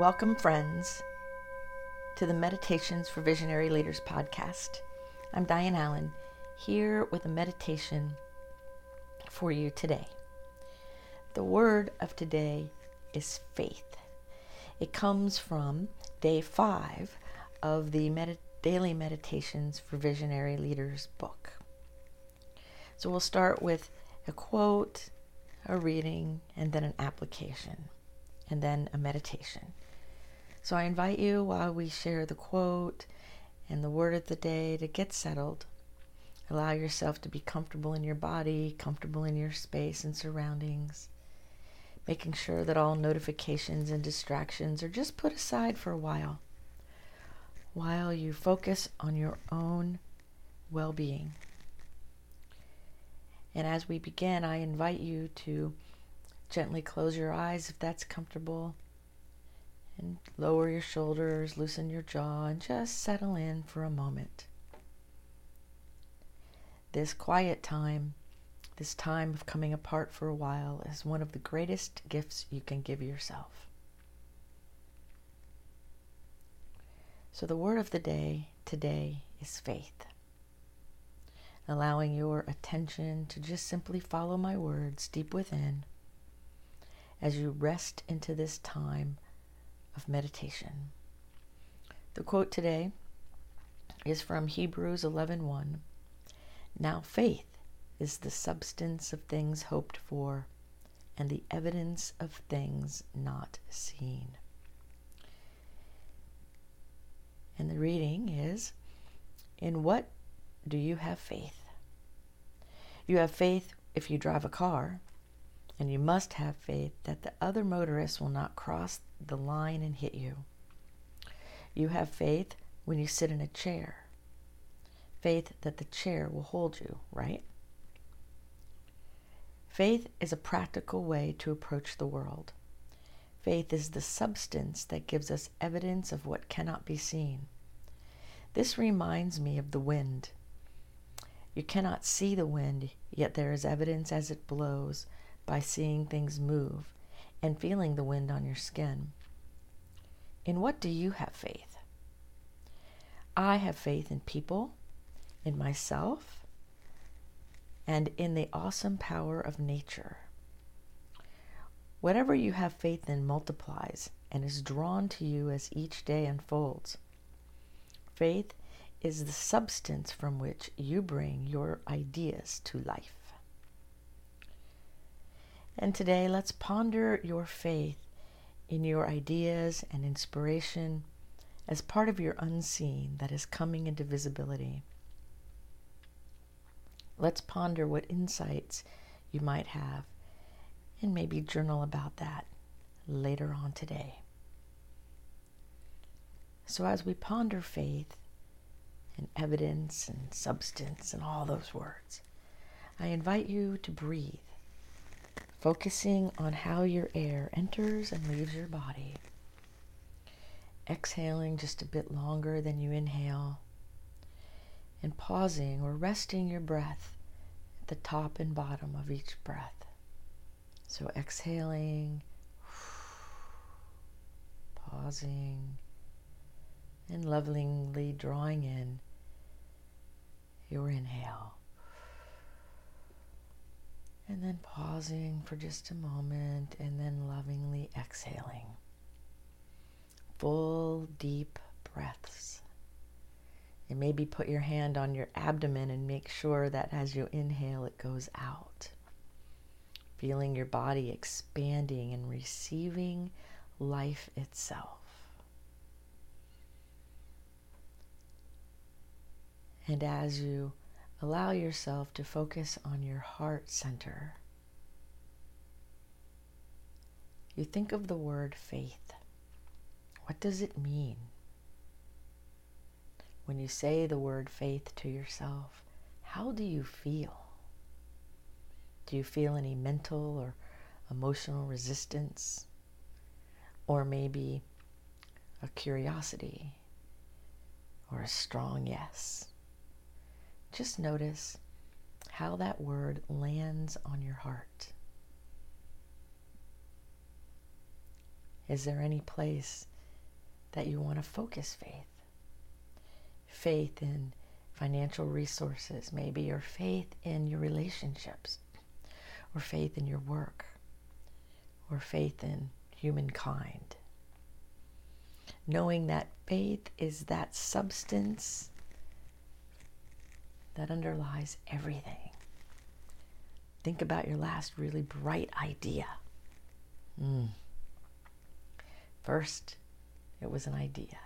Welcome, friends, to the Meditations for Visionary Leaders podcast. I'm Diane Allen, here with a meditation for you today. The word of today is faith. It comes from day five of the Medi- Daily Meditations for Visionary Leaders book. So we'll start with a quote, a reading, and then an application, and then a meditation. So I invite you while we share the quote and the word of the day to get settled. Allow yourself to be comfortable in your body, comfortable in your space and surroundings, making sure that all notifications and distractions are just put aside for a while while you focus on your own well being. And as we begin, I invite you to gently close your eyes if that's comfortable and lower your shoulders, loosen your jaw, and just settle in for a moment. This quiet time, this time of coming apart for a while, is one of the greatest gifts you can give yourself. So, the word of the day today is faith. Allowing your attention to just simply follow my words deep within as you rest into this time of meditation. The quote today is from Hebrews 11:1. Now faith is the substance of things hoped for and the evidence of things not seen. And the reading is In what do you have faith? You have faith if you drive a car, and you must have faith that the other motorists will not cross the line and hit you. You have faith when you sit in a chair, faith that the chair will hold you, right? Faith is a practical way to approach the world. Faith is the substance that gives us evidence of what cannot be seen. This reminds me of the wind. You cannot see the wind, yet there is evidence as it blows by seeing things move and feeling the wind on your skin. In what do you have faith? I have faith in people, in myself, and in the awesome power of nature. Whatever you have faith in multiplies and is drawn to you as each day unfolds. Faith is the substance from which you bring your ideas to life. And today, let's ponder your faith in your ideas and inspiration as part of your unseen that is coming into visibility. Let's ponder what insights you might have and maybe journal about that later on today. So, as we ponder faith and evidence and substance and all those words, I invite you to breathe focusing on how your air enters and leaves your body. Exhaling just a bit longer than you inhale, and pausing or resting your breath at the top and bottom of each breath. So exhaling, pausing, and lovingly drawing in your inhale. And then pausing for just a moment and then lovingly exhaling. Full, deep breaths. And maybe put your hand on your abdomen and make sure that as you inhale, it goes out. Feeling your body expanding and receiving life itself. And as you allow yourself to focus on your heart center. You think of the word faith. What does it mean? When you say the word faith to yourself, how do you feel? Do you feel any mental or emotional resistance? Or maybe a curiosity or a strong yes? Just notice how that word lands on your heart. Is there any place that you want to focus faith? Faith in financial resources, maybe, or faith in your relationships, or faith in your work, or faith in humankind. Knowing that faith is that substance that underlies everything. Think about your last really bright idea. Mm. First, it was an idea.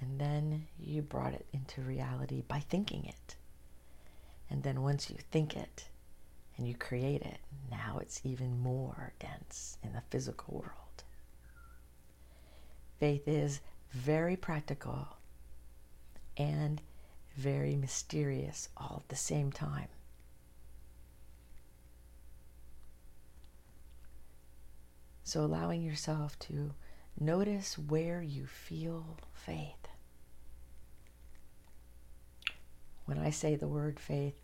And then you brought it into reality by thinking it. And then once you think it and you create it, now it's even more dense in the physical world. Faith is very practical and very mysterious all at the same time. So, allowing yourself to notice where you feel faith. When I say the word faith,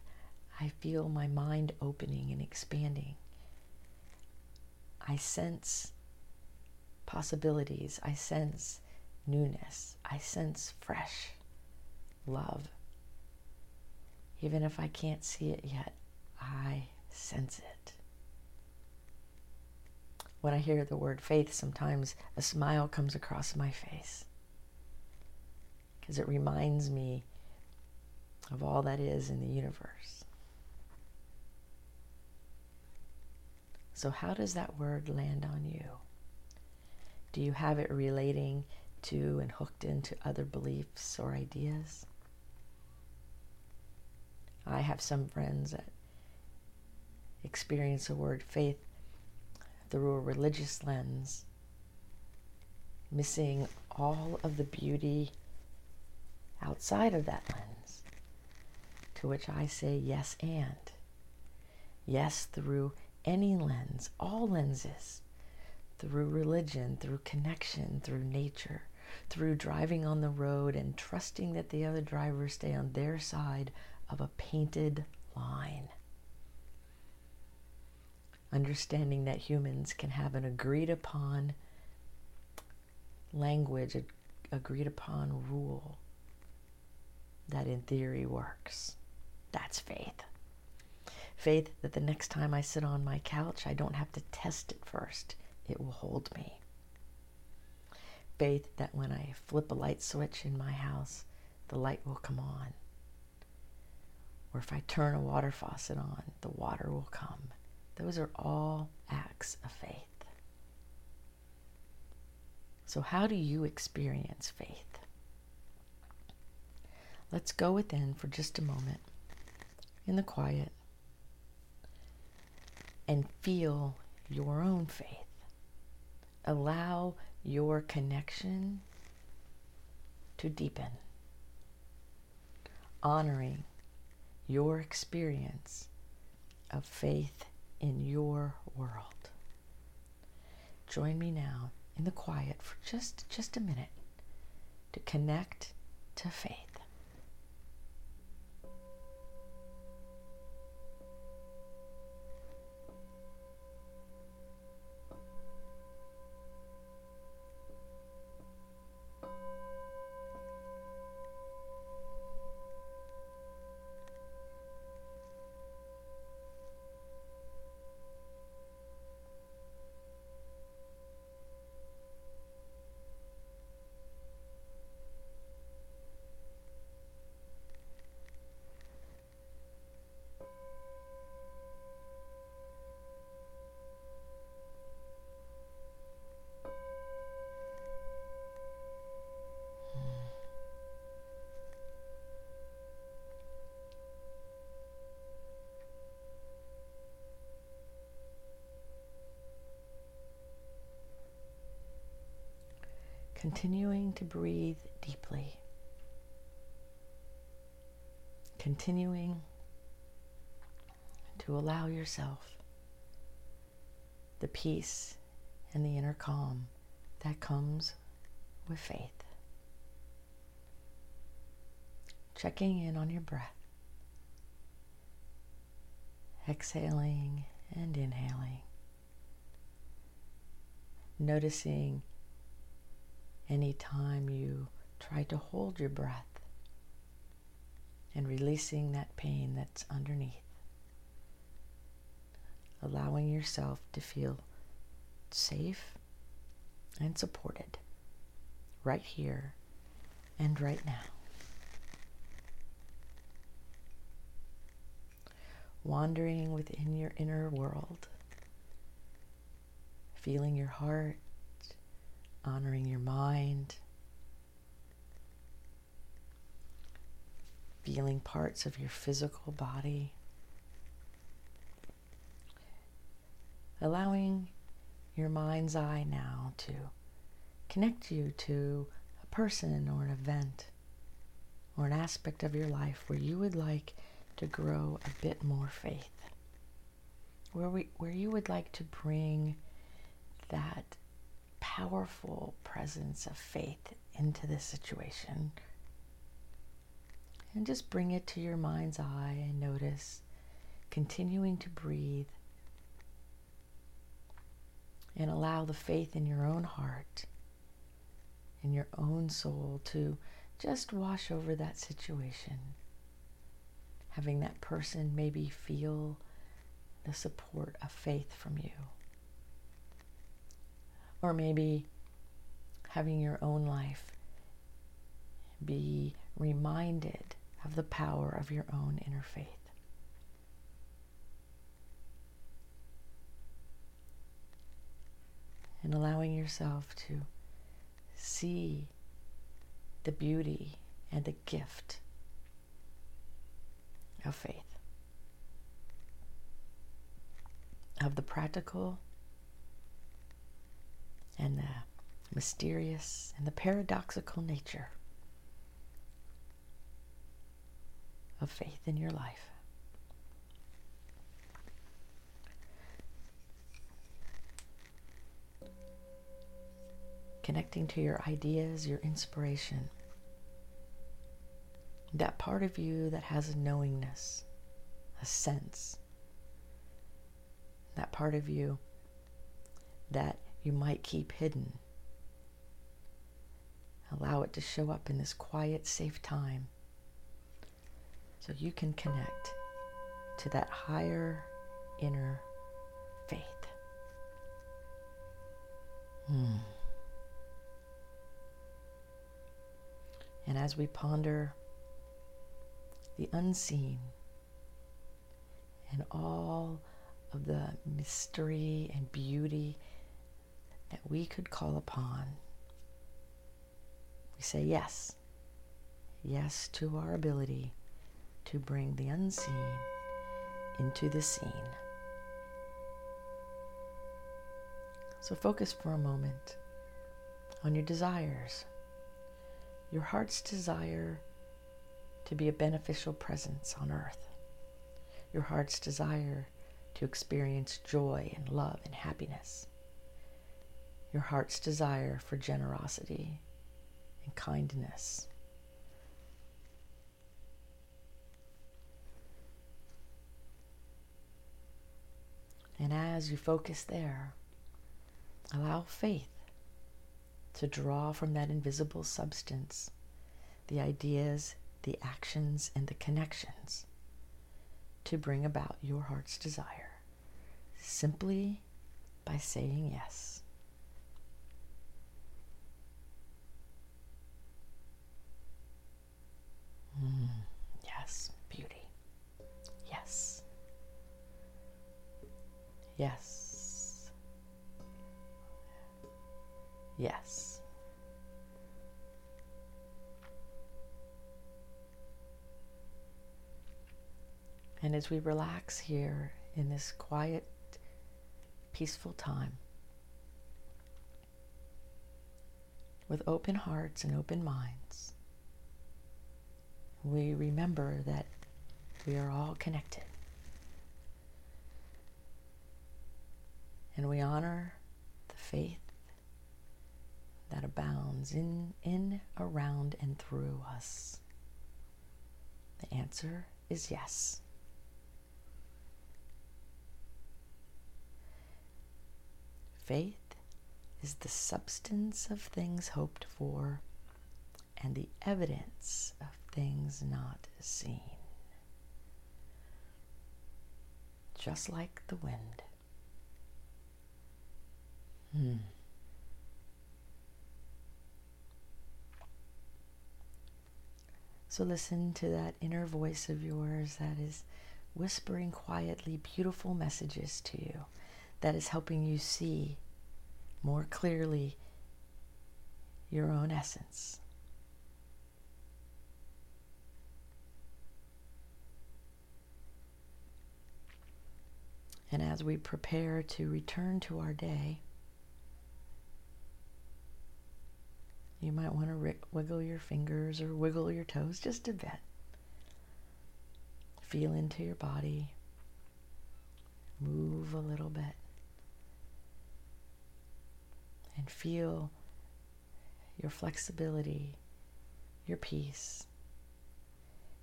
I feel my mind opening and expanding. I sense possibilities. I sense newness. I sense fresh love. Even if I can't see it yet, I sense it. When I hear the word faith, sometimes a smile comes across my face because it reminds me of all that is in the universe. So, how does that word land on you? Do you have it relating to and hooked into other beliefs or ideas? I have some friends that experience the word faith through a religious lens, missing all of the beauty outside of that lens. To which I say yes and. Yes, through any lens, all lenses, through religion, through connection, through nature, through driving on the road and trusting that the other drivers stay on their side of a painted line. Understanding that humans can have an agreed upon language, a agreed upon rule that in theory works. That's faith. Faith that the next time I sit on my couch, I don't have to test it first, it will hold me. Faith that when I flip a light switch in my house, the light will come on. Or if I turn a water faucet on, the water will come. Those are all acts of faith. So, how do you experience faith? Let's go within for just a moment in the quiet and feel your own faith. Allow your connection to deepen, honoring your experience of faith in your world. Join me now in the quiet for just just a minute to connect to faith. Continuing to breathe deeply, continuing to allow yourself the peace and the inner calm that comes with faith. Checking in on your breath, exhaling and inhaling. Noticing anytime you try to hold your breath and releasing that pain that's underneath. Allowing yourself to feel safe and supported right here and right now. Wandering within your inner world, feeling your heart, honoring your mind, feeling parts of your physical body, allowing your mind's eye now to connect you to a person or an event or an aspect of your life where you would like to grow a bit more faith. Where, we, where you would like to bring that powerful presence of faith into this situation. And just bring it to your mind's eye and notice continuing to breathe and allow the faith in your own heart, in your own soul, to just wash over that situation. Having that person maybe feel the support of faith from you. Or maybe having your own life be reminded of the power of your own inner faith. And allowing yourself to see the beauty and the gift of faith, of the practical and the mysterious and the paradoxical nature of faith in your life. Connecting to your ideas, your inspiration. That part of you that has a knowingness, a sense. That part of you that you might keep hidden. Allow it to show up in this quiet, safe time so you can connect to that higher inner faith. Hmm. And as we ponder the unseen and all of the mystery and beauty that we could call upon. We say yes. Yes to our ability to bring the unseen into the seen. So focus for a moment on your desires, your heart's desire to be a beneficial presence on earth, your heart's desire to experience joy and love and happiness your heart's desire for generosity and kindness. And as you focus there, allow faith to draw from that invisible substance the ideas, the actions, and the connections to bring about your heart's desire simply by saying yes. Mm, yes, beauty. Yes. Yes. Yes. And as we relax here in this quiet, peaceful time, with open hearts and open minds, we remember that we are all connected. And we honor the faith that abounds in, in, around, and through us. The answer is yes. Faith is the substance of things hoped for and the evidence of things not seen. Just like the wind. Hmm. So listen to that inner voice of yours that is whispering quietly beautiful messages to you, that is helping you see more clearly your own essence. And as we prepare to return to our day, you might want to wiggle your fingers or wiggle your toes just a bit. Feel into your body. Move a little bit. And feel your flexibility, your peace.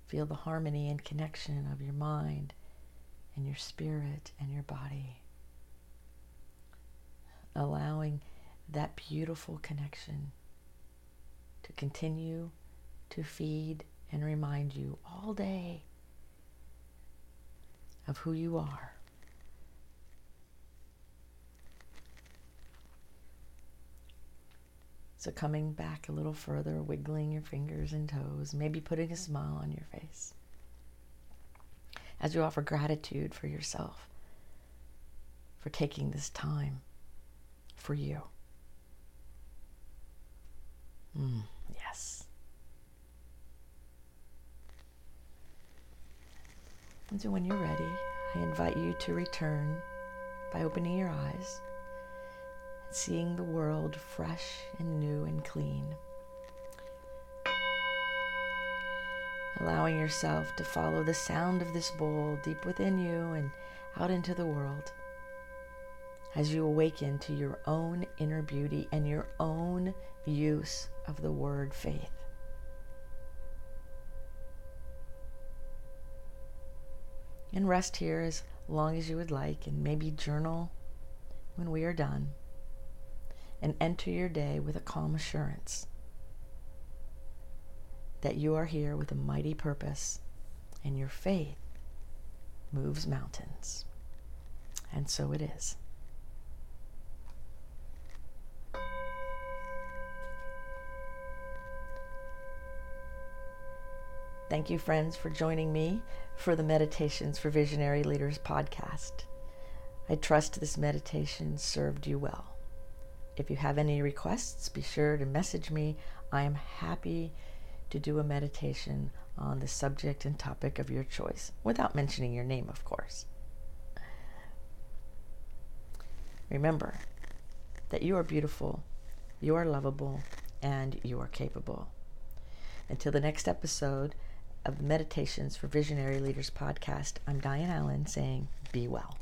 Feel the harmony and connection of your mind and your spirit and your body. Allowing that beautiful connection to continue to feed and remind you all day of who you are. So, coming back a little further, wiggling your fingers and toes, maybe putting a smile on your face as you offer gratitude for yourself for taking this time for you. Mm, yes. And so when you're ready, I invite you to return by opening your eyes and seeing the world fresh and new and clean. Allowing yourself to follow the sound of this bowl deep within you and out into the world. As you awaken to your own inner beauty and your own use of the word faith. And rest here as long as you would like, and maybe journal when we are done, and enter your day with a calm assurance that you are here with a mighty purpose, and your faith moves mountains. And so it is. Thank you, friends, for joining me for the Meditations for Visionary Leaders podcast. I trust this meditation served you well. If you have any requests, be sure to message me. I am happy to do a meditation on the subject and topic of your choice, without mentioning your name, of course. Remember that you are beautiful, you are lovable, and you are capable. Until the next episode of the Meditations for Visionary Leaders podcast, I'm Diane Allen saying, Be well.